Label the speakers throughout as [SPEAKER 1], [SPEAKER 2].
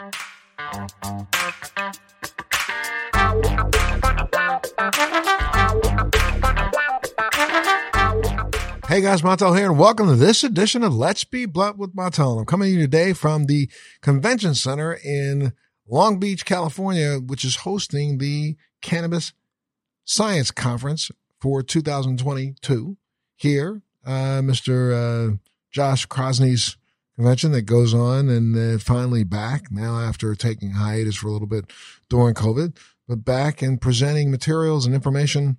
[SPEAKER 1] Hey guys, Montel here, and welcome to this edition of Let's Be Blunt with Montel. I'm coming to you today from the Convention Center in Long Beach, California, which is hosting the Cannabis Science Conference for 2022. Here, uh, Mr. Uh, Josh Crossney's convention that goes on and finally back now after taking hiatus for a little bit during COVID, but back and presenting materials and information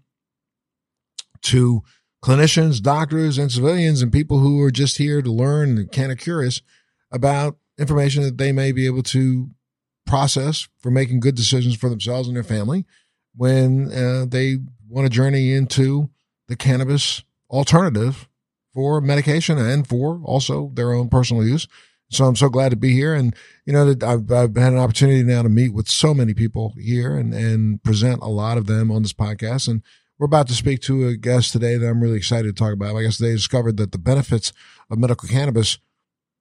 [SPEAKER 1] to clinicians, doctors, and civilians, and people who are just here to learn and kind of curious about information that they may be able to process for making good decisions for themselves and their family when uh, they want to journey into the cannabis alternative for medication and for also their own personal use. So I'm so glad to be here. And, you know, I've, I've had an opportunity now to meet with so many people here and, and present a lot of them on this podcast. And we're about to speak to a guest today that I'm really excited to talk about. I guess they discovered that the benefits of medical cannabis,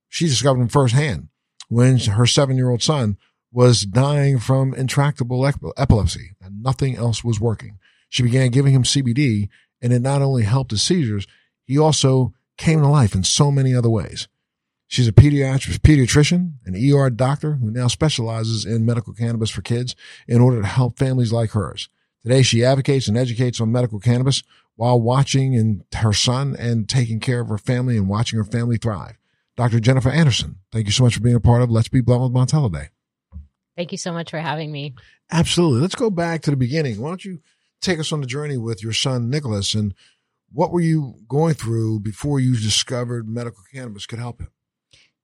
[SPEAKER 1] she discovered them firsthand when her seven year old son was dying from intractable epilepsy and nothing else was working. She began giving him CBD and it not only helped his seizures, he also came to life in so many other ways. She's a pediatric, pediatrician, an ER doctor who now specializes in medical cannabis for kids in order to help families like hers. Today, she advocates and educates on medical cannabis while watching and her son and taking care of her family and watching her family thrive. Dr. Jennifer Anderson, thank you so much for being a part of Let's Be Blunt with Montel Day.
[SPEAKER 2] Thank you so much for having me.
[SPEAKER 1] Absolutely. Let's go back to the beginning. Why don't you take us on the journey with your son, Nicholas, and what were you going through before you discovered medical cannabis could help him?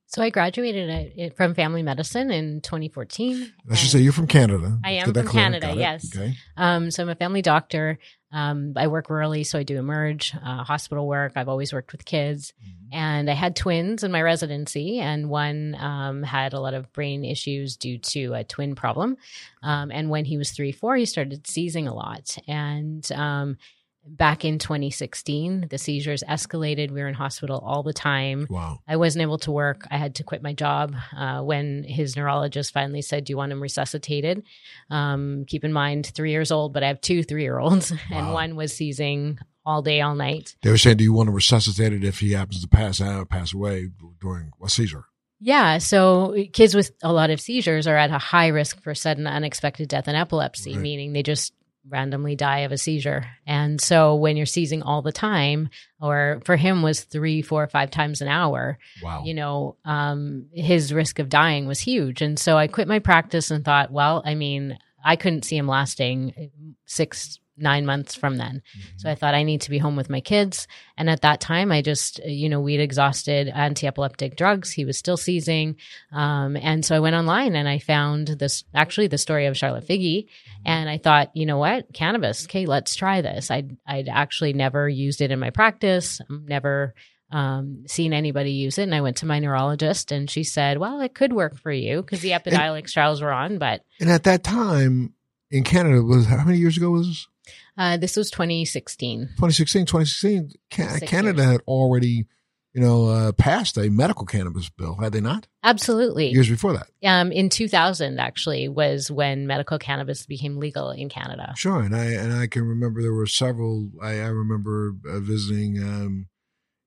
[SPEAKER 2] So I graduated from family medicine in 2014.
[SPEAKER 1] I should say you're from Canada.
[SPEAKER 2] I am from Canada. Yes. Okay. Um, so I'm a family doctor. Um, I work rurally, so I do emerge uh, hospital work. I've always worked with kids, mm-hmm. and I had twins in my residency, and one um, had a lot of brain issues due to a twin problem. Um, and when he was three, four, he started seizing a lot, and um, back in 2016 the seizures escalated we were in hospital all the time
[SPEAKER 1] wow
[SPEAKER 2] i wasn't able to work i had to quit my job uh, when his neurologist finally said do you want him resuscitated um, keep in mind three years old but i have two three year olds wow. and one was seizing all day all night
[SPEAKER 1] they were saying do you want to resuscitate it if he happens to pass out pass away during a seizure
[SPEAKER 2] yeah. So kids with a lot of seizures are at a high risk for sudden unexpected death and epilepsy, right. meaning they just randomly die of a seizure. And so when you're seizing all the time, or for him was three, four, five times an hour,
[SPEAKER 1] wow.
[SPEAKER 2] you know, um, his risk of dying was huge. And so I quit my practice and thought, well, I mean, I couldn't see him lasting six nine months from then. Mm-hmm. So I thought I need to be home with my kids. And at that time, I just, you know, we'd exhausted anti epileptic drugs. He was still seizing. Um, and so I went online and I found this actually the story of Charlotte Figi. Mm-hmm. And I thought, you know what? Cannabis. Okay, let's try this. I'd, I'd actually never used it in my practice, never um, seen anybody use it. And I went to my neurologist and she said, well, it could work for you because the Epidiolex trials were on. But,
[SPEAKER 1] and at that time, in Canada was how many years ago was this?
[SPEAKER 2] Uh, this was 2016.
[SPEAKER 1] 2016, 2016. Canada years. had already, you know, uh, passed a medical cannabis bill, had they not?
[SPEAKER 2] Absolutely.
[SPEAKER 1] Years before that.
[SPEAKER 2] Um, in 2000, actually, was when medical cannabis became legal in Canada.
[SPEAKER 1] Sure, and I and I can remember there were several. I, I remember uh, visiting. Um,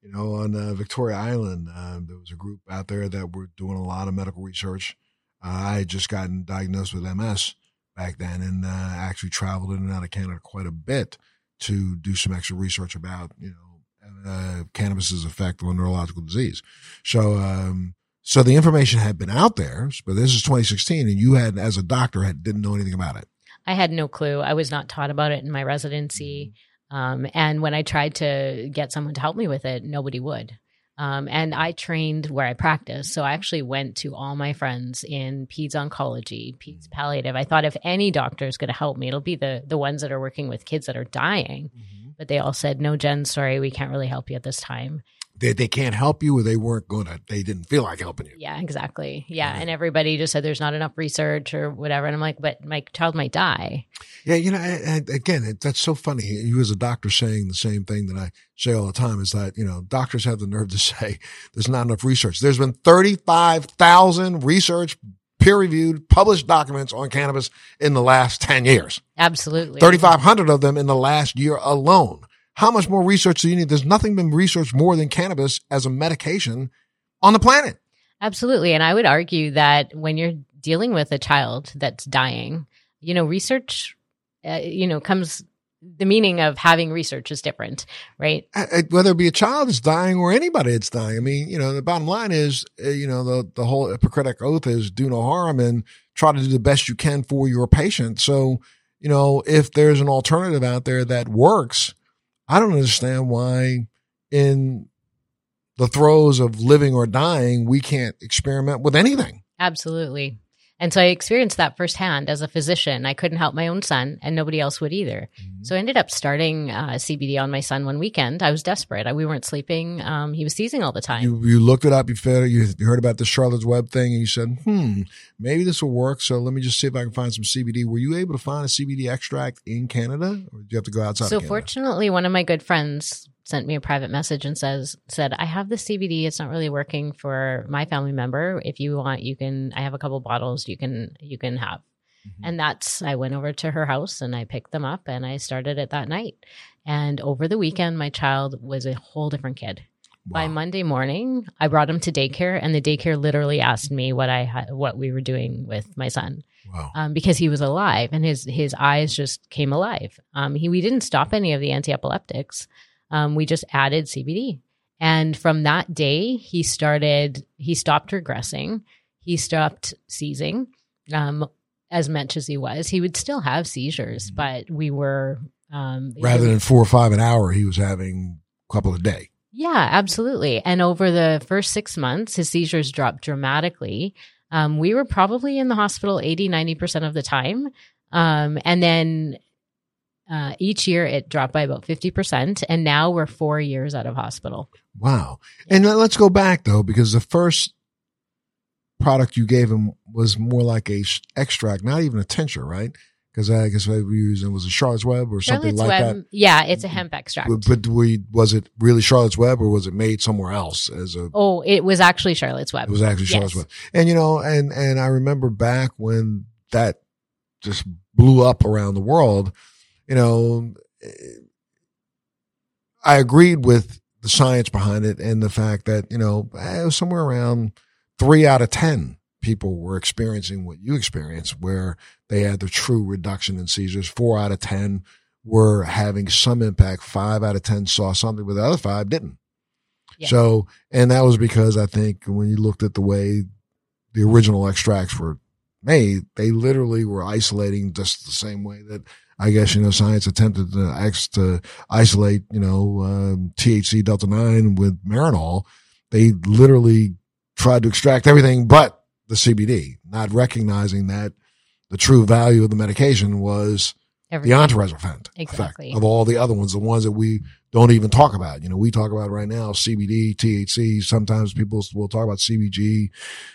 [SPEAKER 1] you know, on uh, Victoria Island, um, there was a group out there that were doing a lot of medical research. Uh, I had just gotten diagnosed with MS, back then and uh, actually traveled in and out of Canada quite a bit to do some extra research about, you know, uh, cannabis's effect on neurological disease. So, um, so the information had been out there, but this is 2016 and you had, as a doctor, had, didn't know anything about it.
[SPEAKER 2] I had no clue. I was not taught about it in my residency. Mm-hmm. Um, and when I tried to get someone to help me with it, nobody would. Um, and I trained where I practiced. So I actually went to all my friends in peds oncology, peds palliative. I thought if any doctor is going to help me, it'll be the the ones that are working with kids that are dying. Mm-hmm. But they all said, "No, Jen, sorry, we can't really help you at this time."
[SPEAKER 1] They, they can't help you or they weren't going to, they didn't feel like helping you.
[SPEAKER 2] Yeah, exactly. Yeah. And everybody just said there's not enough research or whatever. And I'm like, but my child might die.
[SPEAKER 1] Yeah. You know, and again, that's so funny. You as a doctor saying the same thing that I say all the time is that, you know, doctors have the nerve to say there's not enough research. There's been 35,000 research peer reviewed, published documents on cannabis in the last 10 years.
[SPEAKER 2] Absolutely.
[SPEAKER 1] 3,500 of them in the last year alone. How much more research do you need? There's nothing been researched more than cannabis as a medication on the planet.
[SPEAKER 2] Absolutely. And I would argue that when you're dealing with a child that's dying, you know, research, uh, you know, comes the meaning of having research is different, right?
[SPEAKER 1] Whether it be a child that's dying or anybody that's dying. I mean, you know, the bottom line is, uh, you know, the, the whole Hippocratic oath is do no harm and try to do the best you can for your patient. So, you know, if there's an alternative out there that works, I don't understand why in the throes of living or dying, we can't experiment with anything.
[SPEAKER 2] Absolutely. And so I experienced that firsthand as a physician. I couldn't help my own son, and nobody else would either. Mm-hmm. So I ended up starting uh, CBD on my son one weekend. I was desperate. I, we weren't sleeping. Um, he was seizing all the time.
[SPEAKER 1] You, you looked it up. You, fed, you heard about the Charlotte's Web thing, and you said, "Hmm, maybe this will work." So let me just see if I can find some CBD. Were you able to find a CBD extract in Canada, or did you have to go outside?
[SPEAKER 2] So fortunately, one of my good friends sent me a private message and says said I have the CBD. It's not really working for my family member. If you want, you can. I have a couple bottles. You can you can have. Mm-hmm. And that's I went over to her house and I picked them up and I started it that night. And over the weekend, my child was a whole different kid. Wow. By Monday morning, I brought him to daycare, and the daycare literally asked me what I had, what we were doing with my son, wow. um, because he was alive and his his eyes just came alive. Um, he we didn't stop any of the anti epileptics, um, we just added CBD. And from that day, he started, he stopped regressing. He stopped seizing. Um, as much as he was, he would still have seizures, mm-hmm. but we were. Um,
[SPEAKER 1] Rather than four or five an hour, he was having a couple a day.
[SPEAKER 2] Yeah, absolutely. And over the first six months, his seizures dropped dramatically. Um, we were probably in the hospital 80, 90% of the time. Um, and then uh, each year it dropped by about 50%. And now we're four years out of hospital.
[SPEAKER 1] Wow. And let's go back though, because the first product you gave him was more like a extract, not even a tincture, right? Because I guess what we used it was a Charlotte's Web or something Charlotte's like Web, that.
[SPEAKER 2] Yeah, it's a hemp extract.
[SPEAKER 1] But, we was it really Charlotte's Web or was it made somewhere else as a?
[SPEAKER 2] Oh, it was actually Charlotte's Web.
[SPEAKER 1] It was actually Charlotte's yes. Web, and you know, and and I remember back when that just blew up around the world you know, I agreed with the science behind it and the fact that, you know, it somewhere around three out of 10 people were experiencing what you experienced, where they had the true reduction in seizures. Four out of 10 were having some impact. Five out of 10 saw something, but the other five didn't. Yeah. So, and that was because I think when you looked at the way the original extracts were made, they literally were isolating just the same way that I guess, you know, science attempted to, to isolate, you know, um, THC Delta 9 with Marinol. They literally tried to extract everything but the CBD, not recognizing that the true value of the medication was Everything. the antiretrovirus effect, exactly. of all the other ones, the ones that we don't even talk about. You know, we talk about right now CBD, THC. Sometimes people will talk about CBG,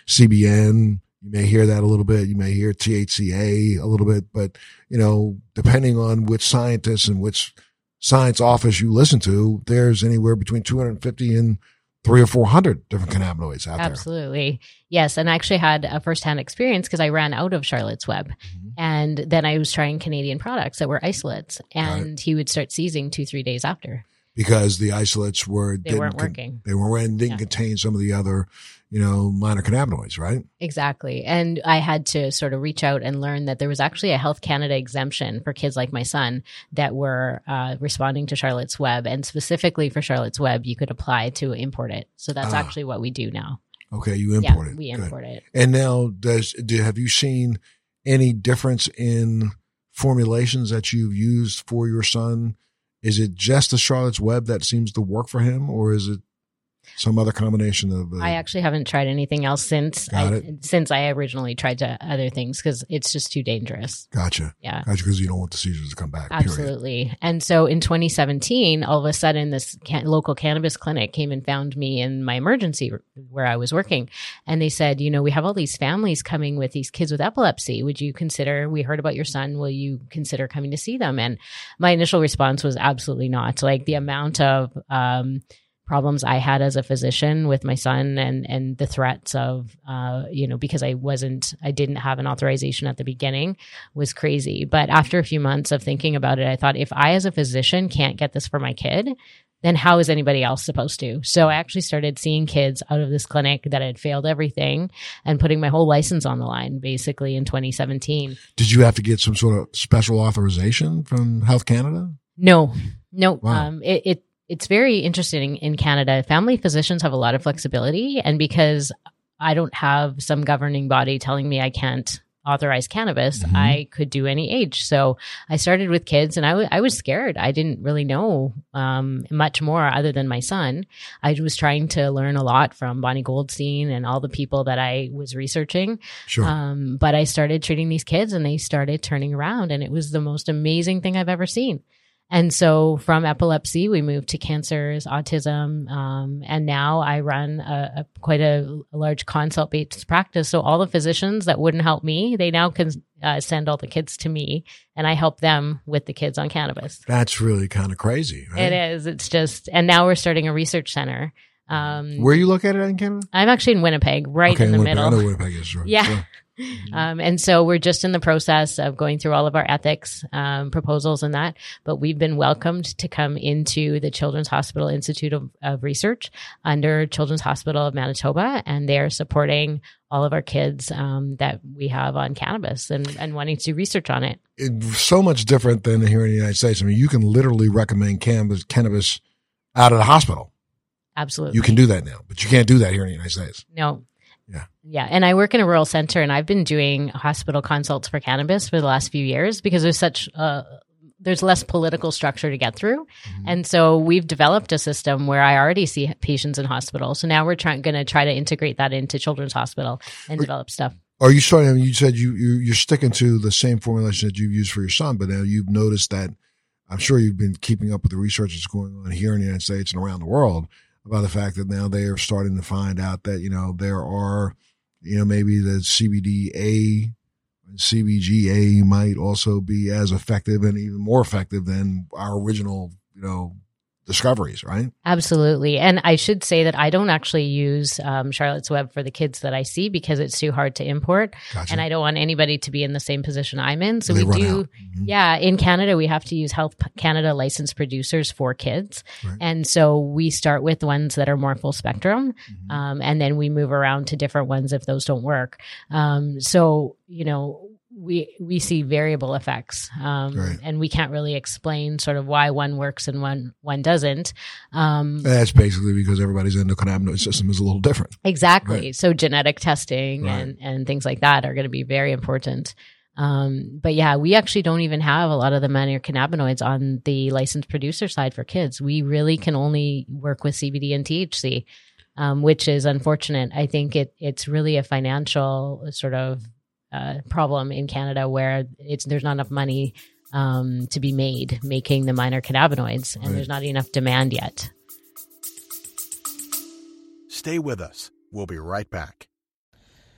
[SPEAKER 1] CBN, you may hear that a little bit. You may hear THCA a little bit, but you know, depending on which scientist and which science office you listen to, there's anywhere between 250 and three or 400 different cannabinoids out
[SPEAKER 2] Absolutely. there. Absolutely. Yes. And I actually had a firsthand experience because I ran out of Charlotte's Web. Mm-hmm. And then I was trying Canadian products that were isolates and right. he would start seizing two, three days after.
[SPEAKER 1] Because the isolates were,
[SPEAKER 2] they weren't working.
[SPEAKER 1] Con- they weren't, didn't yeah. contain some of the other you know, minor cannabinoids, right?
[SPEAKER 2] Exactly. And I had to sort of reach out and learn that there was actually a Health Canada exemption for kids like my son that were uh, responding to Charlotte's Web. And specifically for Charlotte's Web, you could apply to import it. So that's ah. actually what we do now.
[SPEAKER 1] Okay, you import
[SPEAKER 2] yeah,
[SPEAKER 1] it.
[SPEAKER 2] We import Good. it.
[SPEAKER 1] And now, does do, have you seen any difference in formulations that you've used for your son? Is it just the Charlotte's Web that seems to work for him, or is it some other combination of.
[SPEAKER 2] Uh, I actually haven't tried anything else since I, since I originally tried to other things because it's just too dangerous.
[SPEAKER 1] Gotcha.
[SPEAKER 2] Yeah.
[SPEAKER 1] Gotcha. Because you don't want the seizures to come back.
[SPEAKER 2] Absolutely. Period. And so in 2017, all of a sudden, this can- local cannabis clinic came and found me in my emergency where I was working, and they said, you know, we have all these families coming with these kids with epilepsy. Would you consider? We heard about your son. Will you consider coming to see them? And my initial response was absolutely not. Like the amount of um, problems I had as a physician with my son and and the threats of uh, you know because I wasn't I didn't have an authorization at the beginning was crazy. But after a few months of thinking about it, I thought if I as a physician can't get this for my kid, then how is anybody else supposed to? So I actually started seeing kids out of this clinic that had failed everything and putting my whole license on the line basically in 2017.
[SPEAKER 1] Did you have to get some sort of special authorization from Health Canada?
[SPEAKER 2] No, no.
[SPEAKER 1] Wow.
[SPEAKER 2] Um, it, it it's very interesting in Canada. Family physicians have a lot of flexibility, and because I don't have some governing body telling me I can't authorize cannabis,
[SPEAKER 1] Mhm.
[SPEAKER 2] I could do any age. So I started with kids, and I I was scared. I didn't really know um, much more other than my son. I was trying to learn a lot from Bonni Goldstein and all the people that I was researching.
[SPEAKER 1] Sure.
[SPEAKER 2] Um, but I started treating these kids and they started turning around, and it was the most amazing thing I've ever seen. And so from epilepsy, we moved to cancers, autism, um, and now I run a, a quite a, a large consult based practice. So all the physicians that wouldn't help me, they now can uh, send all the kids to me, and I help them with the kids on cannabis.
[SPEAKER 1] That's really kind of crazy, right?
[SPEAKER 2] It is. It's just, and now we're starting a research center. Um,
[SPEAKER 1] Where are you located in Canada?
[SPEAKER 2] I'm actually in Winnipeg, right
[SPEAKER 1] okay,
[SPEAKER 2] in the
[SPEAKER 1] Winnipeg. I
[SPEAKER 2] middle.
[SPEAKER 1] know Winnipeg is. Sure.
[SPEAKER 2] Yeah.
[SPEAKER 1] Sure.
[SPEAKER 2] Um, and so we're just in the process of going through all of our ethics um, proposals and that. But we've been welcomed to come into the Children's Hospital Institute of, of Research under Children's Hospital of Manitoba, and they're supporting all of our kids um, that we have on cannabis and, and wanting to do research on it.
[SPEAKER 1] It's so much different than here in the United States. I mean, you can literally recommend cannabis, cannabis out of the hospital.
[SPEAKER 2] Absolutely.
[SPEAKER 1] You can do that now, but you can't do that here in the United States.
[SPEAKER 2] No.
[SPEAKER 1] Yeah.
[SPEAKER 2] Yeah. And I work in a rural center and I've been doing hospital consults for cannabis for the last few years because there's such uh there's less political structure to get through.
[SPEAKER 1] Mhm.
[SPEAKER 2] And so we've developed a system where I already see patients in hospital. So now we're trying going to try to integrate that into children's hospital and
[SPEAKER 1] Are-
[SPEAKER 2] develop stuff.
[SPEAKER 1] Are you starting? I mean, you said you, you you're sticking to the same formulation that you've used for your son, but now you've noticed that. I'm sure you've been keeping up with the research that's going on here in the United States and around the world about the fact that now they are starting to find out that you know there are, you know, maybe the CBDA, CBGA might also be as effective and even more effective than our original, you know, discoveries, right?
[SPEAKER 2] Absolutely. And I should say that I don't actually use um, Charlotte's Web for the kids that I see because it's too hard to import.
[SPEAKER 1] Gotcha.
[SPEAKER 2] And I don't want anybody to be in the same position I'm in. So
[SPEAKER 1] They
[SPEAKER 2] we do.
[SPEAKER 1] Mhm.
[SPEAKER 2] Yeah, in Canada, we have to use Health Canada licensed producers for kids.
[SPEAKER 1] Right.
[SPEAKER 2] And so we start with ones that are more full spectrum,
[SPEAKER 1] Mhm.
[SPEAKER 2] um, and then we move around to different ones if those don't work. Um, so, you know, we we see variable effects, um,
[SPEAKER 1] Right.
[SPEAKER 2] and we can't really explain sort of why one works and one one doesn't. Um,
[SPEAKER 1] That's basically because everybody's endocannabinoid system is a little different.
[SPEAKER 2] Exactly. So genetic testing
[SPEAKER 1] Right.
[SPEAKER 2] and and things like that are going to be very important. Um, but yeah, we actually don't even have a lot of the minor cannabinoids on the licensed producer side for kids. We really can only work with CBD and THC, um, which is unfortunate. I think it it's really a financial sort of uh, problem in Canada where it's there's not enough money um, to be made making the minor cannabinoids, and
[SPEAKER 1] Right.
[SPEAKER 2] there's not enough demand yet.
[SPEAKER 3] Stay with us. We'll be right back.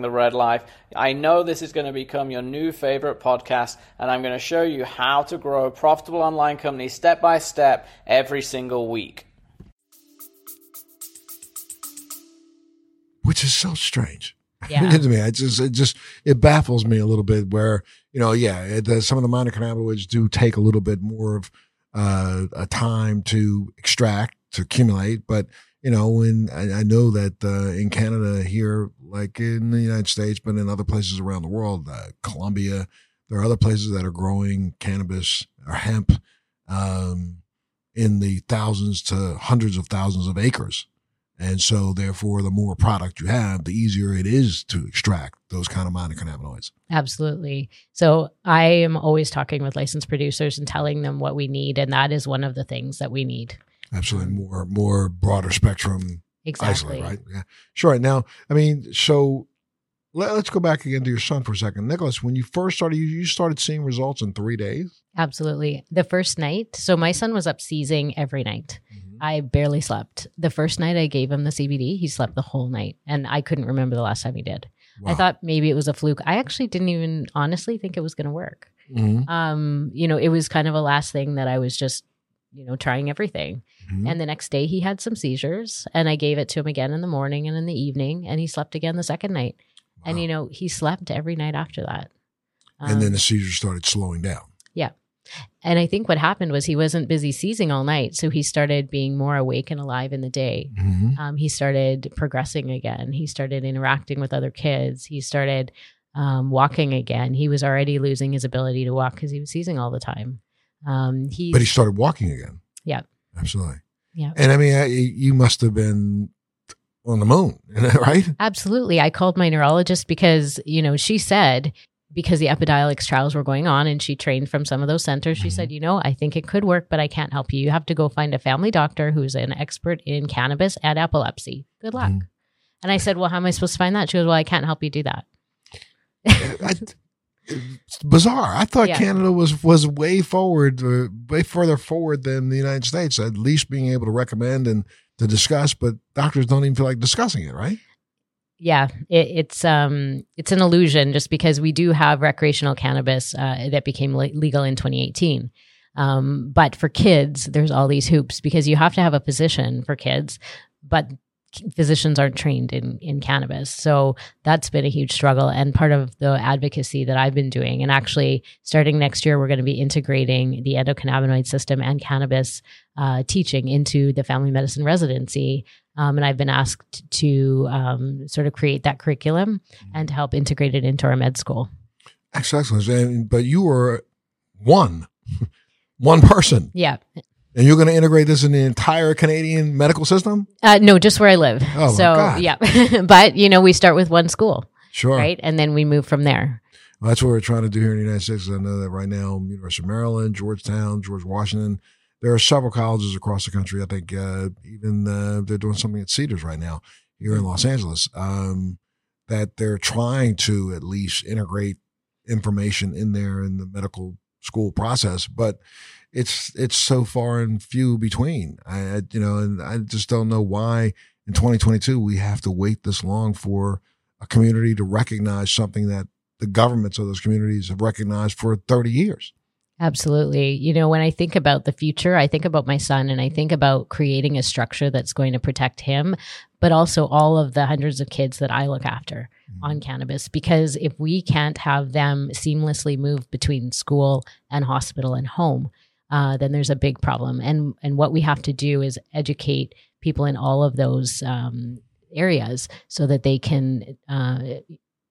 [SPEAKER 4] the Red Life. I know this is going to become your new favorite podcast, and I'm going to show you how to grow a profitable online company step by step every single week.
[SPEAKER 1] which is so strange.
[SPEAKER 2] Yeah.
[SPEAKER 1] to me, it just it just it baffles me a little bit. Where you know, yeah, it, uh, some of the minor cannabinoids do take a little bit more of uh, a time to extract to accumulate, but you know, when I, I know that uh, in Canada here, like in the United States, but in other places around the world, uh, Colombia, there are other places that are growing cannabis or hemp um, in the thousands to hundreds of thousands of acres. And so, therefore, the more product you have, the easier it is to extract those kind of minor cannabinoids.
[SPEAKER 2] Absolutely. So I am always talking with licensed producers and telling them what we need. And that is one of the things that we need.
[SPEAKER 1] Absolutely, more more broader spectrum
[SPEAKER 2] Exactly.
[SPEAKER 1] isolate, right? Yeah, sure. Now, I mean, so let, us go back again to your son for a second, Nicholas. When you first started, you, you started seeing results in three days.
[SPEAKER 2] Absolutely. The first night, so my son was up seizing every night. I barely slept. The first night I gave him the CBD, he slept the whole night, and I couldn't remember the last time he did. I thought maybe it was a fluke. I actually didn't even honestly think it was going to work.
[SPEAKER 1] Mhm.
[SPEAKER 2] Um, you know, it was kind of a last thing that I was just, you know, trying everything.
[SPEAKER 1] Mhm.
[SPEAKER 2] And the next day he had some seizures, and I gave it to him again in the morning and in the evening, and he slept again the second night. And you know, he slept every night after that.
[SPEAKER 1] and then
[SPEAKER 2] Um,
[SPEAKER 1] the seizures started slowing down. Yeah.
[SPEAKER 2] And I think what happened was he wasn't busy seizing all night, so he started being more awake and alive in the day.
[SPEAKER 1] Mhm.
[SPEAKER 2] Um, he started progressing again. He started interacting with other kids. He started um, walking again. He was already losing his ability to walk because he was seizing all the time. Um, he,
[SPEAKER 1] But he started walking again.
[SPEAKER 2] Yeah.
[SPEAKER 1] absolutely.
[SPEAKER 2] Yeah.
[SPEAKER 1] and I mean, I, you must have been on the moon, right?
[SPEAKER 2] Absolutely. I called my neurologist because, you know, she said, because the Epidiolex trials were going on and she trained from some of those centers, she
[SPEAKER 1] Mhm.
[SPEAKER 2] said, you know, I think it could work, but I can't help you. You have to go find a family doctor who's an expert in cannabis and epilepsy. Good luck.
[SPEAKER 1] Mhm.
[SPEAKER 2] And I said, well, how am I supposed to find that? She goes, well, I can't help you do that.
[SPEAKER 1] I, it's bizarre. I thought
[SPEAKER 2] Yeah.
[SPEAKER 1] Canada was was way forward, uh, way further forward than the United States. At least being able to recommend and to discuss, but doctors don't even feel like discussing it, right?
[SPEAKER 2] yeah it, it's um it's an illusion just because we do have recreational cannabis uh, that became le- legal in 2018 um but for kids there's all these hoops because you have to have a physician for kids but physicians aren't trained in in cannabis so that's been a huge struggle and part of the advocacy that I've been doing and actually starting next year we're going to be integrating the endocannabinoid system and cannabis uh, teaching into the family medicine residency um, and I've been asked to um, sort of create that curriculum and to help integrate it into our med school.
[SPEAKER 1] Excellent. And, but you were one, one person,
[SPEAKER 2] Yeah.
[SPEAKER 1] And you're going to integrate this in the entire Canadian medical system.
[SPEAKER 2] Uh, no, just where I live.
[SPEAKER 1] Oh, my
[SPEAKER 2] so,
[SPEAKER 1] God.
[SPEAKER 2] yeah. but, you know, we start with one school,
[SPEAKER 1] Sure.
[SPEAKER 2] right? And then we move from there.
[SPEAKER 1] Well, that's what we're trying to do here in the United States. I know that right now, University of Maryland, Georgetown, George Washington, there are several colleges across the country. I think uh, even uh, they're doing something at Cedars right now here in Los Angeles um, that they're trying to at least integrate information in there in the medical school process, but it's it's so far and few between. I, you know, and I just don't know why in 2022 we have to wait this long for a community to recognize something that the governments of those communities have recognized for 30 years.
[SPEAKER 2] Absolutely. You know, when I think about the future, I think about my son and I think about creating a structure that's going to protect him, but also all of the hundreds of kids that I look after mm-hmm. on cannabis. Because if we can't have them seamlessly move between school and hospital and home, uh, then there's a big problem. And and what we have to do is educate people in all of those um, areas so that they can uh,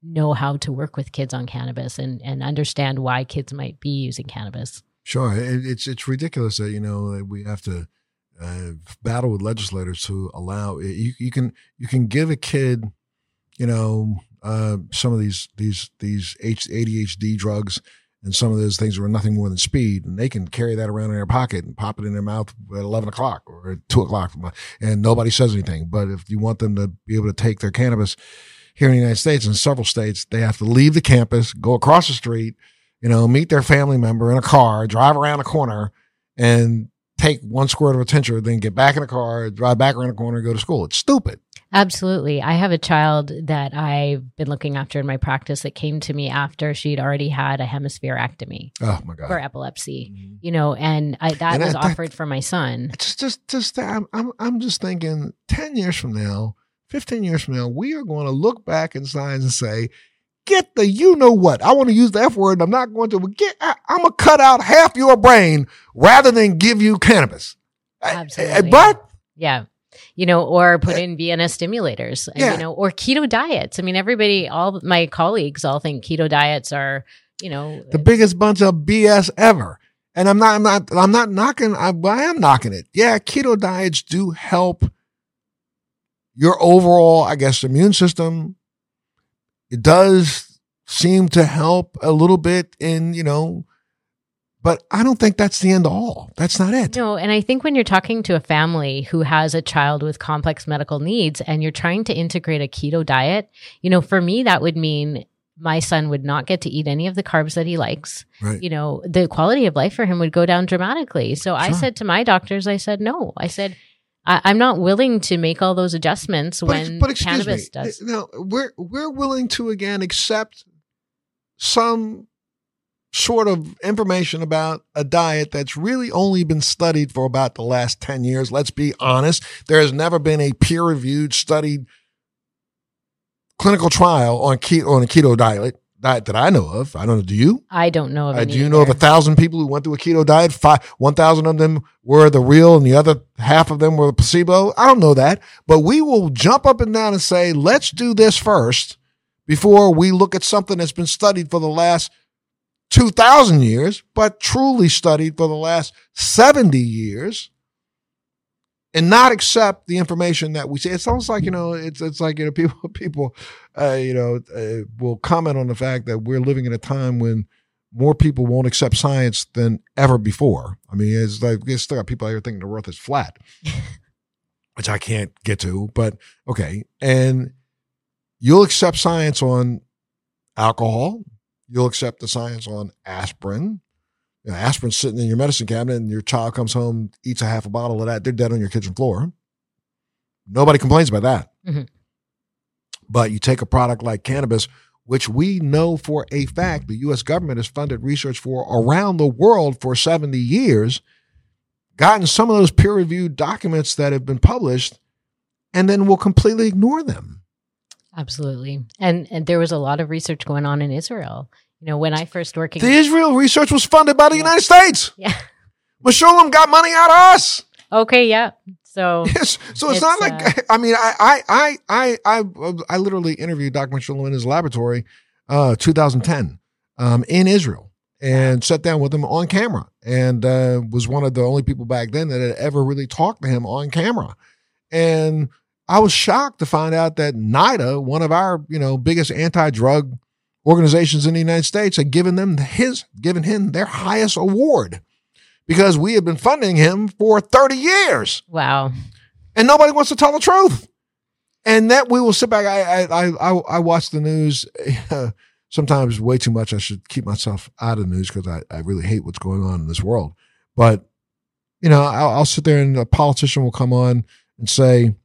[SPEAKER 2] know how to work with kids on cannabis and, and understand why kids might be using cannabis.
[SPEAKER 1] Sure, it, it's it's ridiculous that you know we have to uh, battle with legislators to allow you. You can you can give a kid, you know, uh, some of these these these ADHD drugs and some of those things were nothing more than speed, and they can carry that around in their pocket and pop it in their mouth at eleven o'clock or at two o'clock, and nobody says anything. But if you want them to be able to take their cannabis here in the United States, in several states, they have to leave the campus, go across the street, you know, meet their family member in a car, drive around a corner, and take one squirt of a tincture, then get back in the car, drive back around the corner, and go to school. It's stupid.
[SPEAKER 2] Absolutely. I have a child that I've been looking after in my practice that came to me after she'd already had a hemispherectomy
[SPEAKER 1] Oh my god!
[SPEAKER 2] for epilepsy, mm-hmm. you know, and I, that
[SPEAKER 1] And
[SPEAKER 2] was
[SPEAKER 1] that- that-
[SPEAKER 2] offered for my son.
[SPEAKER 1] Just just, just, I'm, I'm, I'm just thinking, ten years from now, fifteen years from now, we are going to look back in science and say, "Get the, you know what? I want to use the F word. I'm not going to. Get, I, I'm gonna cut out half your brain rather than give you cannabis." I- I-
[SPEAKER 2] Absolutely.
[SPEAKER 1] but
[SPEAKER 2] Yeah. You know, or put in Vienna stimulators,
[SPEAKER 1] Yeah.
[SPEAKER 2] you know, or keto diets. I mean, everybody, all my colleagues all think keto diets are, you know,
[SPEAKER 1] the biggest bunch of BS ever. And I'm not, I'm not, I'm not knocking, I, well, I am knocking it. Yeah, keto diets do help your overall, I guess, immune system. It does seem to help a little bit in, you know, But I don't think that's the end all. That's not it.
[SPEAKER 2] No, and I think when you're talking to a family who has a child with complex medical needs and you're trying to integrate a keto diet, you know, for me, that would mean my son would not get to eat any of the carbs that he likes.
[SPEAKER 1] Right.
[SPEAKER 2] You know, the quality of life for him would go down dramatically. So I said to my doctors, I said, no, I said, I, I'm not willing to make all those adjustments
[SPEAKER 1] But,
[SPEAKER 2] when
[SPEAKER 1] but
[SPEAKER 2] cannabis
[SPEAKER 1] me.
[SPEAKER 2] does.
[SPEAKER 1] No, we're we're willing to again accept some sort of information about a diet that's really only been studied for about the last 10 years. Let's be honest. There has never been a peer reviewed studied clinical trial on keto on a keto diet diet that I know of. I don't know. Do you?
[SPEAKER 2] I don't know of
[SPEAKER 1] Uh, do you know of a thousand people who went through a keto diet? Five, one thousand of them were the real, and the other half of them were the placebo. I don't know that, but we will jump up and down and say, "Let's do this first before we look at something that's been studied for the last two thousand years, but truly studied for the last seventy years." And not accept the information that we see. It's almost like you know, it's it's like you know, people people, uh, you know, uh, will comment on the fact that we're living in a time when more people won't accept science than ever before. I mean, it's like there's still got people out here thinking the earth is flat, which I can't get to, but okay. And you'll accept science on alcohol. You'll accept the science on aspirin. You know, aspirin's sitting in your medicine cabinet and your child comes home, eats a half a bottle of that, they're dead on your kitchen floor. Nobody complains about that.
[SPEAKER 2] Mhm.
[SPEAKER 1] But you take a product like cannabis, which we know for a fact the US government has funded research for around the world for 70 years, gotten some of those peer reviewed documents that have been published, and then will completely ignore them.
[SPEAKER 2] Absolutely. And and there was a lot of research going on in Israel. You know, when I first working
[SPEAKER 1] The Israel research was funded by the United States.
[SPEAKER 2] Yeah.
[SPEAKER 1] Mechoulam got money out of us.
[SPEAKER 2] Okay, yeah. So
[SPEAKER 1] Yes. So it's,
[SPEAKER 2] It's,
[SPEAKER 1] not like I mean I I I I I I literally interviewed Dr. Mechoulam in his laboratory uh 2010 um in Israel and sat down with him on camera and uh was one of the only people back then that had ever really talked to him on camera. And I was shocked to find out that NIDA, one of our, you know, biggest anti-drug organizations in the United States, had given them his given him their highest award because we had been funding him for 30 years
[SPEAKER 2] wow.
[SPEAKER 1] and nobody wants to tell the truth. And that we will sit back. I I I I watch the news sometimes way too much. I should keep myself out of the news because I, I really hate what's going on in this world. But you know, I'll, I'll sit there and a politician will come on and say,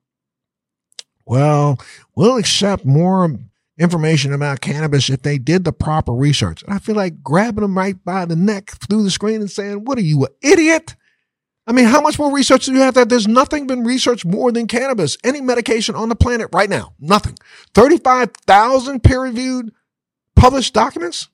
[SPEAKER 1] "Well, we'll accept more information about cannabis if they did the proper research." And I feel like grabbing them right by the neck through the screen and saying, "What are you, an idiot?" I mean, how much more research do you have that there's nothing been researched more than cannabis? Any medication on the planet right now? Nothing. 35,000 peer reviewed published documents?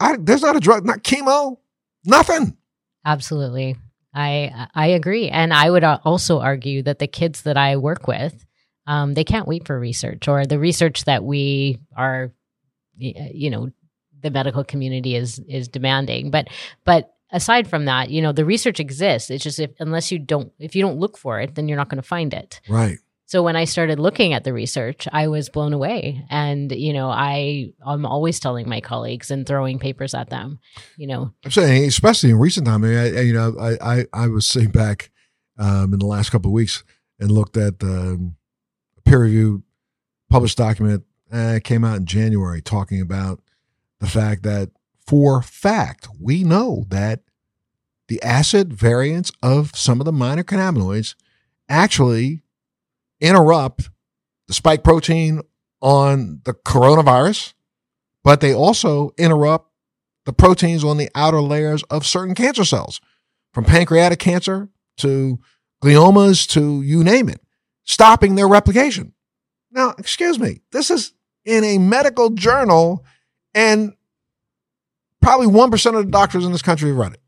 [SPEAKER 1] I, there's not a drug, not chemo, nothing.
[SPEAKER 2] Absolutely. I I agree, and I would uh, also argue that the kids that I work with, um, they can't wait for research or the research that we are, you know, the medical community is is demanding. But but aside from that, you know, the research exists. It's just if unless you don't if you don't look for it, then you're not going to find it.
[SPEAKER 1] Right.
[SPEAKER 2] So when I started looking at the research, I was blown away. And, you know, I I'm always telling my colleagues and throwing papers at them, you know.
[SPEAKER 1] I'm saying, especially in recent time, I, mean, I, you know, I, I, I was sitting back um, in the last couple of weeks and looked at um, peer reviewed published document. Uh, came out in January talking about the fact that, for fact, we know that the acid variants of some of the minor cannabinoids actually interrupt the spike protein on the coronavirus, but they also interrupt the proteins on the outer layers of certain cancer cells, from pancreatic cancer to gliomas to you name it, stopping their replication. Now, excuse me, this is in a medical journal, and probably 1% of the doctors in this country have read it.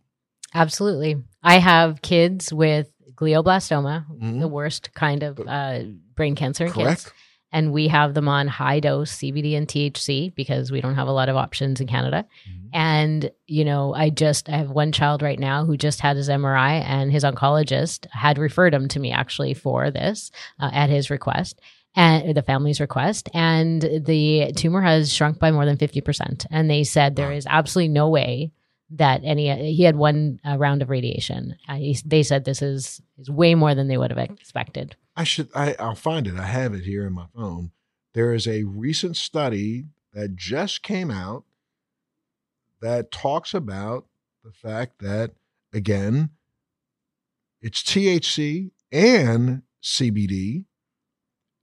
[SPEAKER 2] Absolutely. I have kids with glioblastoma,
[SPEAKER 1] Mhm.
[SPEAKER 2] the worst kind of uh, brain cancer in kids. And we have them on high dose CBD and THC because we don't have a lot of options in Canada.
[SPEAKER 1] Mhm.
[SPEAKER 2] And, you know, I just, I have one child right now who just had his MRI and his oncologist had referred him to me actually for this uh, at his request and the family's request. And the tumor has shrunk by more than 50%. And they said there is absolutely no way that any he had one uh, round of radiation. Uh, he, they said this is is way more than they would have expected.
[SPEAKER 1] I should I, I'll find it. I have it here in my phone. There is a recent study that just came out that talks about the fact that again, it's THC and CBD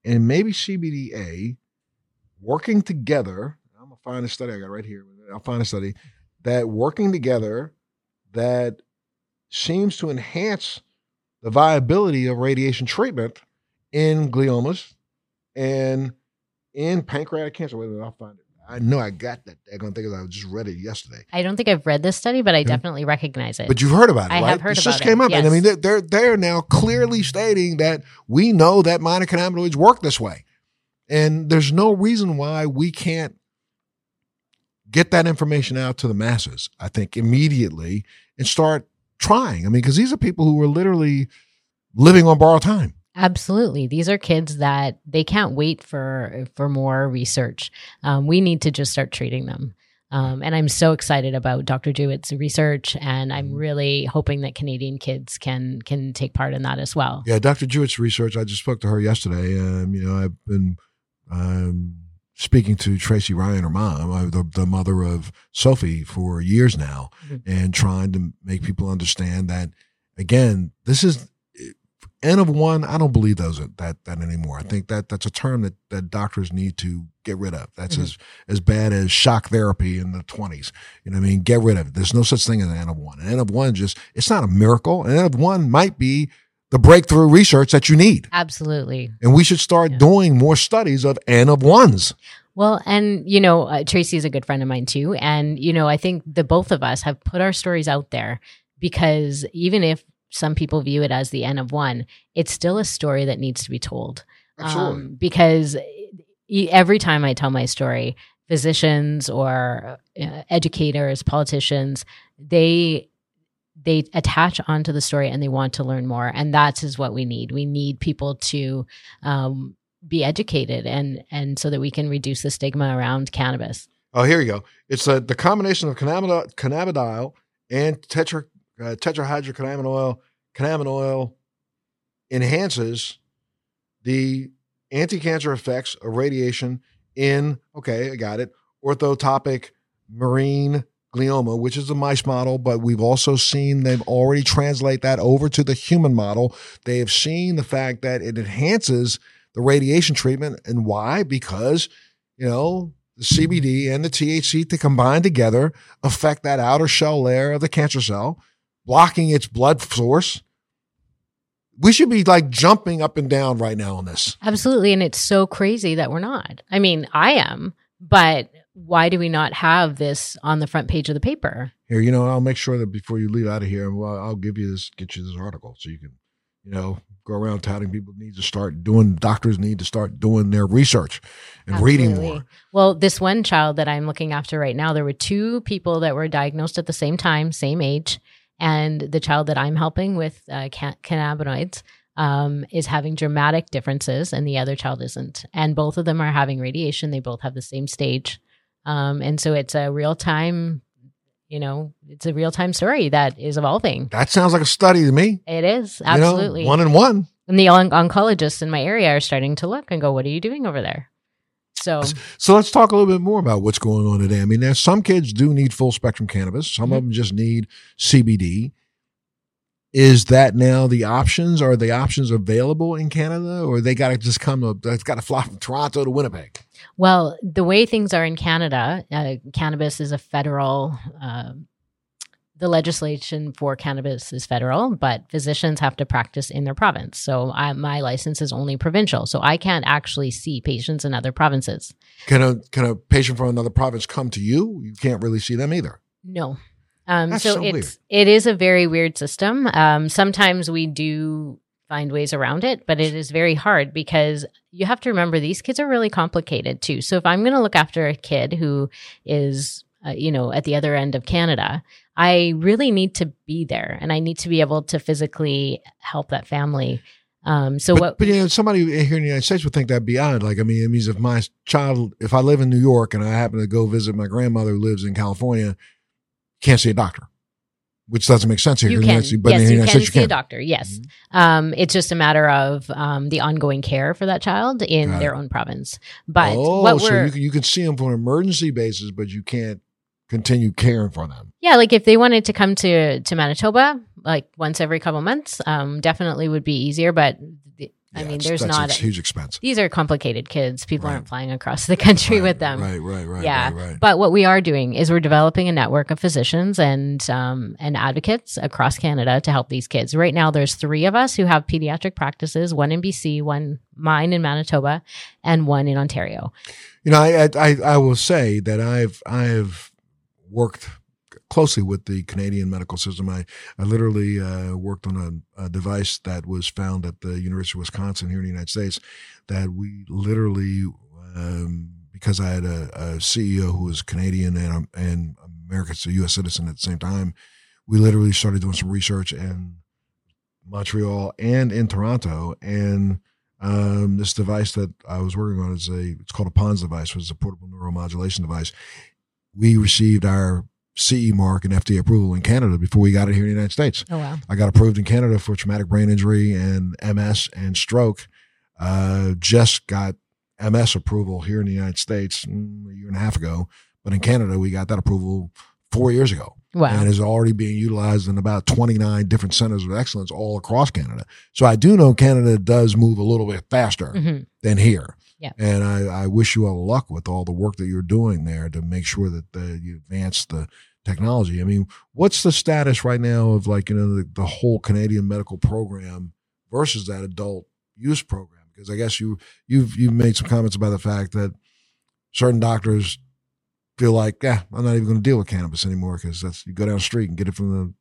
[SPEAKER 1] and maybe CBDA working together. I'm gonna find a study I got right here. I'll find a study that working together that seems to enhance the viability of radiation treatment in gliomas and in pancreatic cancer. Wait a minute, I'll find it. I know I got that daggone thing because I just read it yesterday.
[SPEAKER 2] I don't think I've read this study, but I definitely recognize it.
[SPEAKER 1] But you've heard about it,
[SPEAKER 2] I
[SPEAKER 1] right?
[SPEAKER 2] have heard
[SPEAKER 1] this
[SPEAKER 2] about
[SPEAKER 1] just
[SPEAKER 2] it, just
[SPEAKER 1] came up, and I mean they're, they're they're now clearly stating that we know that minor cannabinoids work this way, and there's no reason why we can't get that information out to the masses. I think immediately and start trying. I mean, because these are people who are literally living on borrowed time.
[SPEAKER 2] Absolutely. These are kids that they can't wait for for more research. Um, we need to just start treating them. Um, and I'm so excited about Dr. Dewitt's research, and I'm
[SPEAKER 1] Mm-hmm.
[SPEAKER 2] really hoping that Canadian kids can can take part in that as well.
[SPEAKER 1] Yeah, Dr. Jewett's research. I just spoke to her yesterday. Um, you know, I've been um, speaking to Tracy Ryan, her mom, uh, the, the mother of Sophie, for years now,
[SPEAKER 2] Mhm.
[SPEAKER 1] and trying to make people understand that again, this is N of one. I don't believe those are, that that anymore. I think that that's a term that that doctors need to get rid of. That's
[SPEAKER 2] Mhm.
[SPEAKER 1] as as bad as shock therapy in the twenties. You know what I mean? Get rid of it. There's no such thing as an N of one. An N of one just it's not a miracle. An N of one might be the breakthrough research that you need.
[SPEAKER 2] Absolutely.
[SPEAKER 1] And we should start
[SPEAKER 2] Yeah.
[SPEAKER 1] doing more studies of N of ones.
[SPEAKER 2] Well, and you know, uh, Tracy is a good friend of mine too, and you know, I think the both of us have put our stories out there because even if some people view it as the N of one, it's still a story that needs to be told. Um, because every time I tell my story, physicians or uh, educators, politicians, they they attach onto the story and they want to learn more, and that is what we need. We need people to um, be educated and and so that we can reduce the stigma around cannabis.
[SPEAKER 1] Oh, here you go. It's uh, the combination of cannabidiol, cannabidiol and tetra, uh, tetrahydrocannabinol cannabinol enhances the anti-cancer effects of radiation in okay, I got it. Orthotopic murine glioma, which is the mice model, but we've also seen them already translate that over to the human model. They have seen the fact that it enhances the radiation treatment, and why? Because you know the CBD and the THC to combine together affect that outer shell layer of the cancer cell, blocking its blood source. We should be like jumping up and down right now on this.
[SPEAKER 2] Absolutely, and it's so crazy that we're not. I mean, I am, but why do we not have this on the front page of the paper?
[SPEAKER 1] Here, you know, I'll make sure that before you leave out of here, well, I'll give you this, get you this article so you can, you know, go around touting people need to start doing, doctors need to start doing their research and reading
[SPEAKER 2] Absolutely.
[SPEAKER 1] more.
[SPEAKER 2] Well, this one child that I'm looking after right now, there were two people that were diagnosed at the same time, same age, and the child that I'm helping with uh, can- cannabinoids um, is having dramatic differences, and the other child isn't. And both of them are having radiation. They both have the same stage, um, and so it's a real time. You know, it's a real time story that is evolving.
[SPEAKER 1] That sounds like a study to me.
[SPEAKER 2] It is
[SPEAKER 1] You know,
[SPEAKER 2] absolutely.
[SPEAKER 1] one and one.
[SPEAKER 2] and the on- oncologists in my area are starting to look and go, "What are you doing over there?" So
[SPEAKER 1] So let's talk a little bit more about what's going on today. I mean, there's some kids do need full spectrum cannabis. Some of them just need CBD. Is that now the options? Are the options available in Canada, or they got to just come to? It's got to fly from Toronto to Winnipeg.
[SPEAKER 2] Well, the way things are in Canada, uh, cannabis is a federal. Uh, the legislation for cannabis is federal, but physicians have to practice in their province. So I, my license is only provincial, so I can't actually see patients in other provinces.
[SPEAKER 1] Can a can a patient from another province come to you? You can't really see them either.
[SPEAKER 2] No. Um,
[SPEAKER 1] That's
[SPEAKER 2] so,
[SPEAKER 1] so
[SPEAKER 2] it's
[SPEAKER 1] weird.
[SPEAKER 2] it is a very weird system. Um, sometimes we do find ways around it, but it is very hard because you have to remember these kids are really complicated too. So if I'm going to look after a kid who is, uh, you know, at the other end of Canada, I really need to be there and I need to be able to physically help that family. Um, so
[SPEAKER 1] but,
[SPEAKER 2] what?
[SPEAKER 1] but you know, somebody here in the United States would think that'd be odd. Like, I mean, it means if my child, if I live in New York and I happen to go visit my grandmother who lives in California, can't see a doctor, which doesn't make sense here.
[SPEAKER 2] You can,
[SPEAKER 1] but
[SPEAKER 2] yes, you can
[SPEAKER 1] States,
[SPEAKER 2] see
[SPEAKER 1] you
[SPEAKER 2] a doctor. Yes, um, it's just a matter of um, the ongoing care for that child in
[SPEAKER 1] Got
[SPEAKER 2] their
[SPEAKER 1] it.
[SPEAKER 2] own province. But
[SPEAKER 1] oh, so you can, you can see them for an emergency basis, but you can't continue caring for them.
[SPEAKER 2] yeah, like if they wanted to come to to Manitoba, like once every couple months, um, definitely would be easier. But I
[SPEAKER 1] Yeah,
[SPEAKER 2] mean, there's not
[SPEAKER 1] a huge expense.
[SPEAKER 2] these are complicated kids. People
[SPEAKER 1] Right.
[SPEAKER 2] aren't flying across the country
[SPEAKER 1] Right,
[SPEAKER 2] with them.
[SPEAKER 1] Right, right, right.
[SPEAKER 2] yeah,
[SPEAKER 1] right, right.
[SPEAKER 2] but what we are doing is we're developing a network of physicians and um, and advocates across Canada to help these kids. Right now, there's three of us who have pediatric practices: one in BC, one mine in Manitoba, and one in Ontario.
[SPEAKER 1] You know, I, I I will say that I've I've worked closely with the Canadian medical system. I I literally uh, worked on a, a device that was found at the University of Wisconsin here in the United States. That we literally um, because I had a, a CEO who was Canadian and um, and American, so U.S. citizen at the same time. We literally started doing some research in Montreal and in Toronto, and um, this device that I was working on is a it's called a PONS device, which is a portable neuromodulation device. We received our CE mark and FDA approval in Canada before we got it here in the United States.
[SPEAKER 2] Oh wow!
[SPEAKER 1] I got approved in Canada for traumatic brain injury and MS and stroke. Uh, just got MS approval here in the United States mm, a year and a half ago, but in Canada we got that approval four years ago
[SPEAKER 2] Wow.
[SPEAKER 1] and is already being utilized in about 29 different centers of excellence all across Canada. So I do know Canada does move a little bit faster
[SPEAKER 2] Mhm.
[SPEAKER 1] than here.
[SPEAKER 2] Yeah.
[SPEAKER 1] And I, I wish you all luck with all the work that you're doing there to make sure that the, you advance the technology. I mean, what's the status right now of like, you know, the, the whole Canadian medical program versus that adult use program? Because I guess you, you've, you've made some comments about the fact that certain doctors feel like, yeah, I'm not even going to deal with cannabis anymore because that's you go down the street and get it from the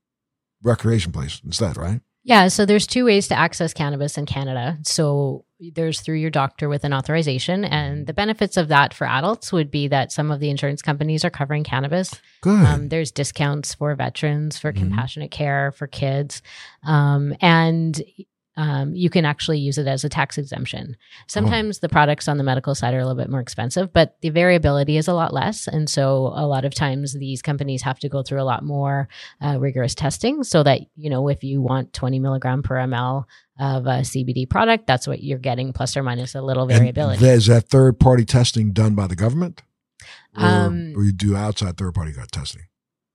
[SPEAKER 1] recreation place instead, right?
[SPEAKER 2] Yeah, so there's two ways to access cannabis in Canada. So there's through your doctor with an authorization, and the benefits of that for adults would be that some of the insurance companies are covering cannabis.
[SPEAKER 1] Good.
[SPEAKER 2] Um, there's discounts for veterans, for
[SPEAKER 1] Mhm.
[SPEAKER 2] compassionate care, for kids, um, and um, you can actually use it as a tax exemption. Sometimes the products on the medical side are a little bit more expensive, but the variability is a lot less. And so a lot of times these companies have to go through a lot more uh, rigorous testing so that, you know, if you want 20 milligram per ml of a CBD product, that's what you're getting, plus or minus a little variability.
[SPEAKER 1] And is that third party testing done by the government? Or,
[SPEAKER 2] Um,
[SPEAKER 1] or you do outside third party testing?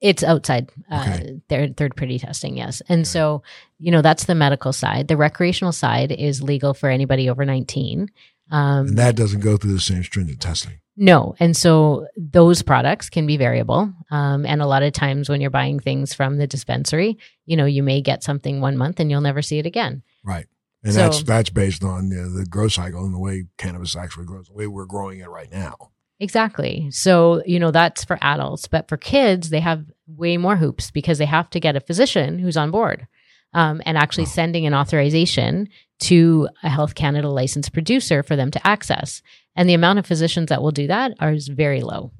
[SPEAKER 2] It's outside uh,
[SPEAKER 1] Okay.
[SPEAKER 2] their third party testing, yes. And so, you know, that's the medical side. The recreational side is legal for anybody over 19. Um,
[SPEAKER 1] And that doesn't go through the same stringent testing.
[SPEAKER 2] no. And so those products can be variable. Um, and a lot of times when you're buying things from the dispensary, you know, you may get something one month and you'll never see it again.
[SPEAKER 1] Right. And
[SPEAKER 2] So-
[SPEAKER 1] that's that's based on you know, the growth cycle and the way cannabis actually grows, the way we're growing it right now.
[SPEAKER 2] Exactly. So, you know, that's for adults. But for kids, they have way more hoops because they have to get a physician who's on board um, and actually sending an authorization to a Health Canada licensed producer for them to access. And the amount of physicians that will do that are very low.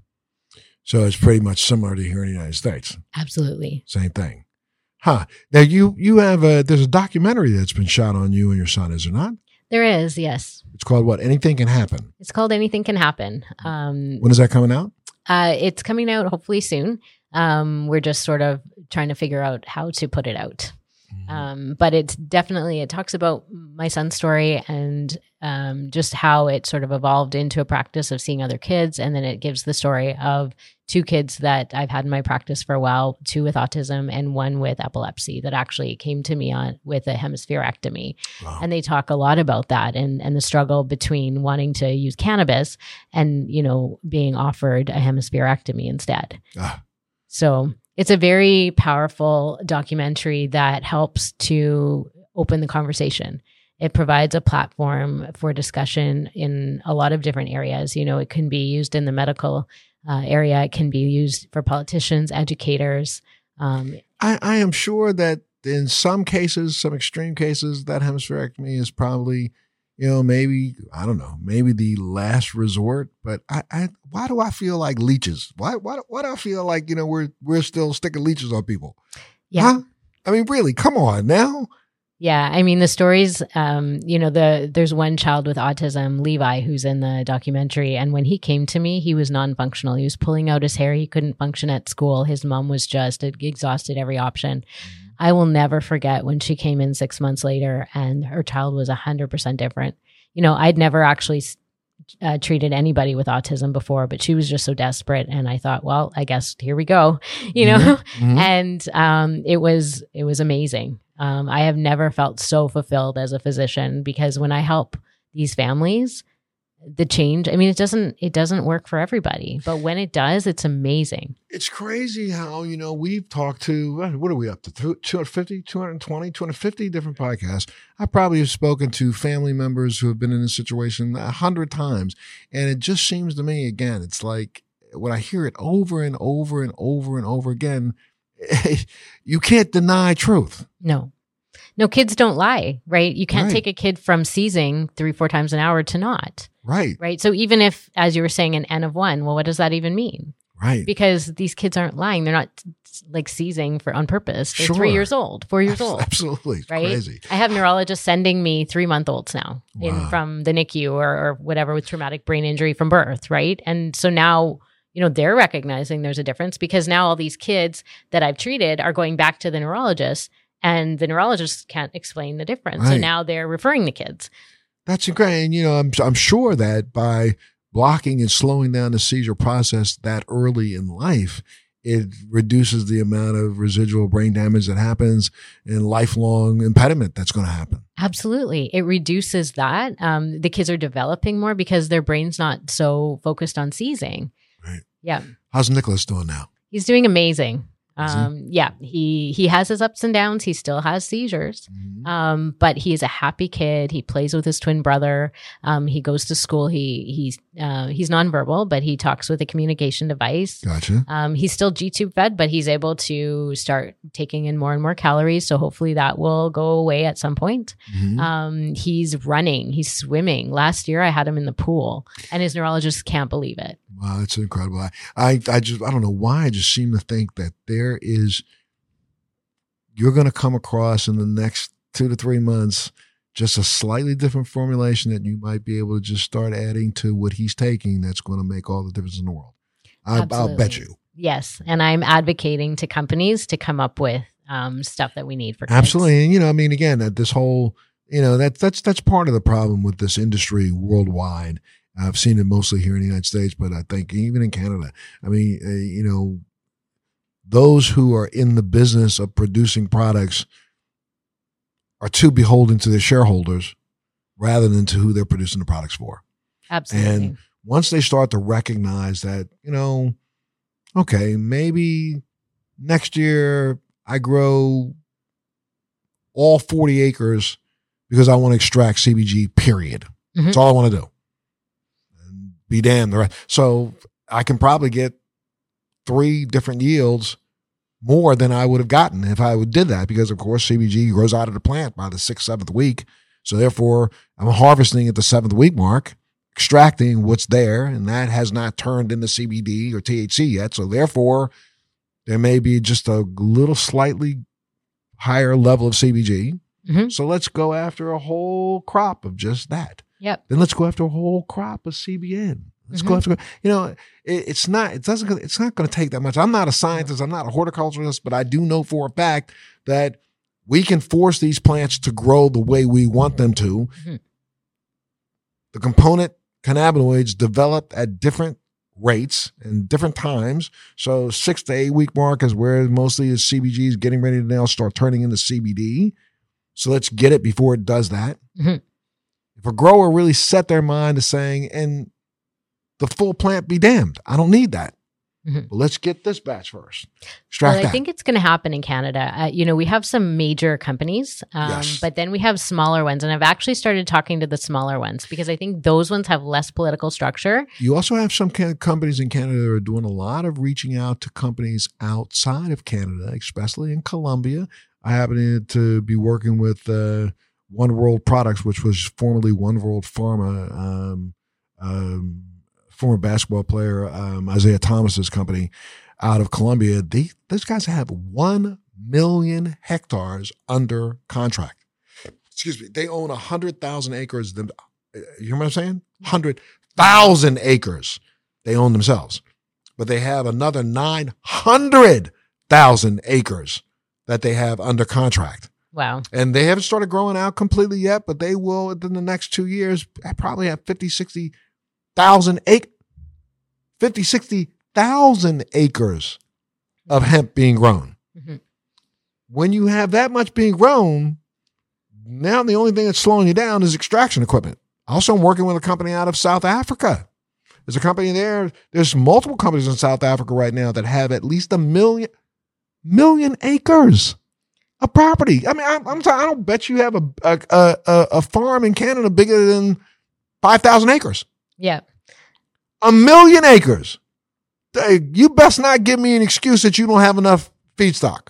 [SPEAKER 1] So it's pretty much similar to here in the United States.
[SPEAKER 2] Absolutely.
[SPEAKER 1] Same thing. Huh. Now you you have a there's a documentary that's been shot on you and your son, is there not?
[SPEAKER 2] There is, yes.
[SPEAKER 1] It's called what? Anything can happen.
[SPEAKER 2] It's called Anything Can Happen. Um,
[SPEAKER 1] When is that coming out?
[SPEAKER 2] uh, it's coming out hopefully soon. Um, we're just sort of trying to figure out how to put it out. Um, but it's definitely it talks about my son's story and um, just how it sort of evolved into a practice of seeing other kids, and then it gives the story of two kids that I've had in my practice for a while, two with autism and one with epilepsy that actually came to me on with a hemispherectomy,
[SPEAKER 1] Wow.
[SPEAKER 2] and they talk a lot about that and and the struggle between wanting to use cannabis and you know being offered a hemispherectomy instead.
[SPEAKER 1] Ah,
[SPEAKER 2] So it's a very powerful documentary that helps to open the conversation. It provides a platform for discussion in a lot of different areas. You know, it can be used in the medical uh, area, it can be used for politicians, educators. Um,
[SPEAKER 1] I, I am sure that in some cases, some extreme cases, that hemispherectomy is probably, you know, maybe I don't know, maybe the last resort. But I, I why do I feel like leeches? Why, why, why do I feel like you know we're we're still sticking leeches on people?
[SPEAKER 2] yeah.
[SPEAKER 1] Huh? I mean, really, come on now.
[SPEAKER 2] Yeah, I mean the stories. Um, you know, the there's one child with autism, Levi, who's in the documentary, and when he came to me, he was non-functional. He was pulling out his hair. He couldn't function at school. His mom was just exhausted every option. I will never forget when she came in six months later, and her child was hundred percent different. You know, I'd never actually uh, treated anybody with autism before, but she was just so desperate. And I thought, well, I guess here we go, you know.
[SPEAKER 1] Mhm, mhm.
[SPEAKER 2] And um, it was it was amazing. Um, I have never felt so fulfilled as a physician because when I help these families, the change. I mean, it doesn't it doesn't work for everybody, but when it does, it's amazing.
[SPEAKER 1] It's crazy how, you know, we've talked to, what are we up to? 250, 220, 250 different podcasts. I probably have spoken to family members who have been in this situation a hundred times. And it just seems to me, again, it's like when I hear it over and over and over and over again, you can't deny truth.
[SPEAKER 2] No. No, kids don't lie, right? You can't
[SPEAKER 1] Right.
[SPEAKER 2] take a kid from seizing three, four times an hour to not,
[SPEAKER 1] Right,
[SPEAKER 2] right? So even if, as you were saying, an N of one, well, what does that even mean?
[SPEAKER 1] right.
[SPEAKER 2] Because these kids aren't lying. They're not like seizing for on purpose. They're
[SPEAKER 1] Sure.
[SPEAKER 2] three years old, four years old.
[SPEAKER 1] Absolutely. It's
[SPEAKER 2] right?
[SPEAKER 1] crazy.
[SPEAKER 2] I have neurologists sending me three month olds now in from the NICU or, or whatever with traumatic brain injury from birth, right? And so now, you know, they're recognizing there's a difference because now all these kids that I've treated are going back to the neurologist and the neurologists can't explain the difference. So now they're referring the kids.
[SPEAKER 1] That's great. And, you know, I'm, I'm sure that by blocking and slowing down the seizure process that early in life, it reduces the amount of residual brain damage that happens and lifelong impediment that's going to happen.
[SPEAKER 2] Absolutely. It reduces that. Um, the kids are developing more because their brain's not so focused on seizing.
[SPEAKER 1] Right.
[SPEAKER 2] Yeah.
[SPEAKER 1] How's Nicholas doing now?
[SPEAKER 2] He's doing amazing. Um, yeah, he he has his ups and downs. He still has seizures, um, but he is a happy kid. He plays with his twin brother. Um, he goes to school. He he's uh, he's nonverbal, but he talks with a communication device.
[SPEAKER 1] Gotcha.
[SPEAKER 2] Um, he's still G tube fed, but he's able to start taking in more and more calories. So hopefully that will go away at some point.
[SPEAKER 1] Mhm.
[SPEAKER 2] Um, he's running. He's swimming. Last year I had him in the pool, and his neurologist can't believe it.
[SPEAKER 1] Wow, that's incredible. I, I, I just, I don't know why. I just seem to think that there is, you're going to come across in the next two to three months, just a slightly different formulation that you might be able to just start adding to what he's taking. That's going to make all the difference in the world. I, I'll bet you.
[SPEAKER 2] Yes, and I'm advocating to companies to come up with um, stuff that we need for kids.
[SPEAKER 1] Absolutely. And, you know, I mean, again, that this whole, you know, that that's, that's part of the problem with this industry worldwide. I've seen it mostly here in the United States, but I think even in Canada, I mean, uh, you know, those who are in the business of producing products are too beholden to their shareholders rather than to who they're producing the products for.
[SPEAKER 2] Absolutely.
[SPEAKER 1] And once they start to recognize that, you know, okay, maybe next year I grow all 40 acres because I want to extract CBG, period. That's mm-hmm. all I want to do. And be damned. The rest. So I can probably get three different yields more than I would have gotten if I would did that because of course CBG grows out of the plant by the sixth, seventh week. So therefore I'm harvesting at the seventh week mark, extracting what's there, and that has not turned into CBD or THC yet. So therefore there may be just a little slightly higher level of CBG.
[SPEAKER 2] Mhm.
[SPEAKER 1] So let's go after a whole crop of just that
[SPEAKER 2] yep.
[SPEAKER 1] then let's go after a whole crop of CBN. Let's go
[SPEAKER 2] Mhm.
[SPEAKER 1] after, you know, it, it's not, it doesn't, it's not going to take that much. I'm not a scientist. I'm not a horticulturist, but I do know for a fact that we can force these plants to grow the way we want them to.
[SPEAKER 2] Mhm.
[SPEAKER 1] The component cannabinoids develop at different rates and different times. So six to eight week mark is where mostly is CBG is getting ready to now start turning into CBD. So let's get it before it does that.
[SPEAKER 2] Mhm.
[SPEAKER 1] If a grower really set their mind to saying, and the full plant be damned, I don't need that.
[SPEAKER 2] Mhm.
[SPEAKER 1] But let's get this batch first.
[SPEAKER 2] Well, I think it's going to happen in Canada. Uh, you know, we have some major companies, um,
[SPEAKER 1] Yes.
[SPEAKER 2] but then we have smaller ones. And I've actually started talking to the smaller ones because I think those ones have less political structure.
[SPEAKER 1] You also have some can- companies in Canada that are doing a lot of reaching out to companies outside of Canada, especially in Colombia. I happen to be working with uh, One World Products, which was formerly One World Pharma, um, um, former basketball player um, Isiah Thomas's company out of Colombia. They, those guys have 1 million hectares under contract. excuse me, they own 100,000 acres. Them, you hear what I'm saying? 100,000 acres they own themselves. But they have another 900,000 acres that they have under contract.
[SPEAKER 2] Wow.
[SPEAKER 1] And they haven't started growing out completely yet, but they will within the next two years probably have 50, 60,000 acres. 50, 60,000 acres of hemp being grown.
[SPEAKER 2] hmm
[SPEAKER 1] When you have that much being grown, now the only thing that's slowing you down is extraction equipment. Also, I'm working with a company out of South Africa. There's a company there. There's multiple companies in South Africa right now that have at least a million million acres of property. I mean, I'm, I'm sorry, I don't bet you have a a, a, a farm in Canada bigger than five thousand acres.
[SPEAKER 2] Yeah.
[SPEAKER 1] A million acres. You best not give me an excuse that you don't have enough feedstock.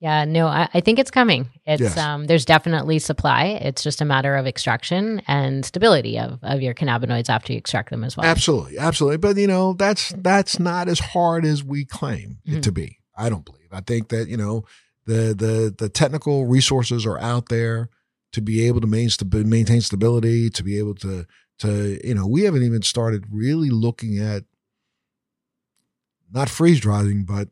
[SPEAKER 2] Yeah, no, I, I think it's coming. It's
[SPEAKER 1] Yes.
[SPEAKER 2] um, there's definitely supply. It's just a matter of extraction and stability of, of your cannabinoids after you extract them as well.
[SPEAKER 1] Absolutely, absolutely. But you know, that's that's not as hard as we claim it
[SPEAKER 2] Mhm.
[SPEAKER 1] to be. I don't believe. I think that you know the the the technical resources are out there to be able to maintain stability, to be able to to you know we haven't even started really looking at not freeze drying, but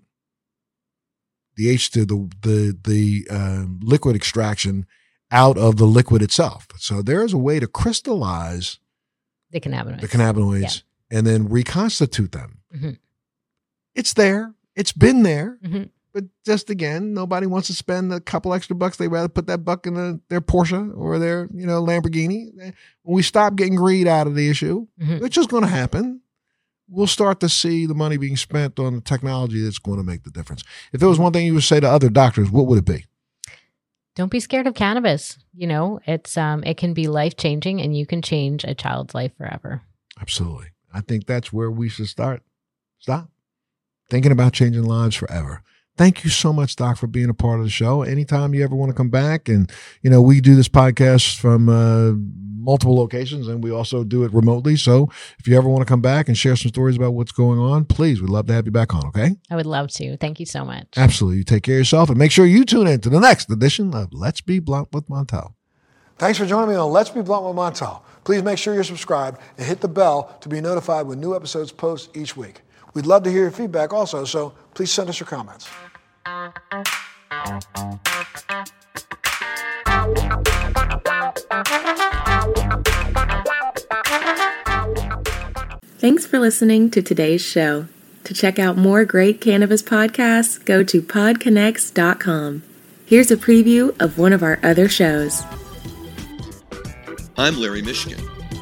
[SPEAKER 1] the H to the the the um, liquid extraction out of the liquid itself. So there is a way to crystallize
[SPEAKER 2] The cannabinoids.
[SPEAKER 1] the cannabinoids and then reconstitute them.
[SPEAKER 2] Mhm.
[SPEAKER 1] It's there. It's been there.
[SPEAKER 2] Mhm.
[SPEAKER 1] But just again, nobody wants to spend a couple extra bucks. They rather put that buck in the, their Porsche or their, you know, Lamborghini. When we stop getting greed out of the issue,
[SPEAKER 2] Mhm.
[SPEAKER 1] which is going to happen, we'll start to see the money being spent on the technology that's going to make the difference. If there was one thing you would say to other doctors, what would it be?
[SPEAKER 2] Don't be scared of cannabis. You know, it's um, it can be life changing, and you can change a child's life forever.
[SPEAKER 1] Absolutely. I think that's where we should start. Stop thinking about changing lives forever. Thank you so much, Doc, for being a part of the show. Anytime you ever want to come back, and you know we do this podcast from uh, multiple locations, and we also do it remotely. So if you ever want to come back and share some stories about what's going on, please, we'd love to have you back on. Okay?
[SPEAKER 2] I would love to. Thank you so much.
[SPEAKER 1] Absolutely. You take care of yourself, and make sure you tune in to the next edition of Let's Be Blunt with Montel. Thanks for joining me on Let's Be Blunt with Montel. Please make sure you're subscribed and hit the bell to be notified when new episodes post each week. We'd love to hear your feedback also, so please send us your comments.
[SPEAKER 5] Thanks for listening to today's show. To check out more great cannabis podcasts, go to podconnects.com. Here's a preview of one of our other shows.
[SPEAKER 6] I'm Larry Mishkin,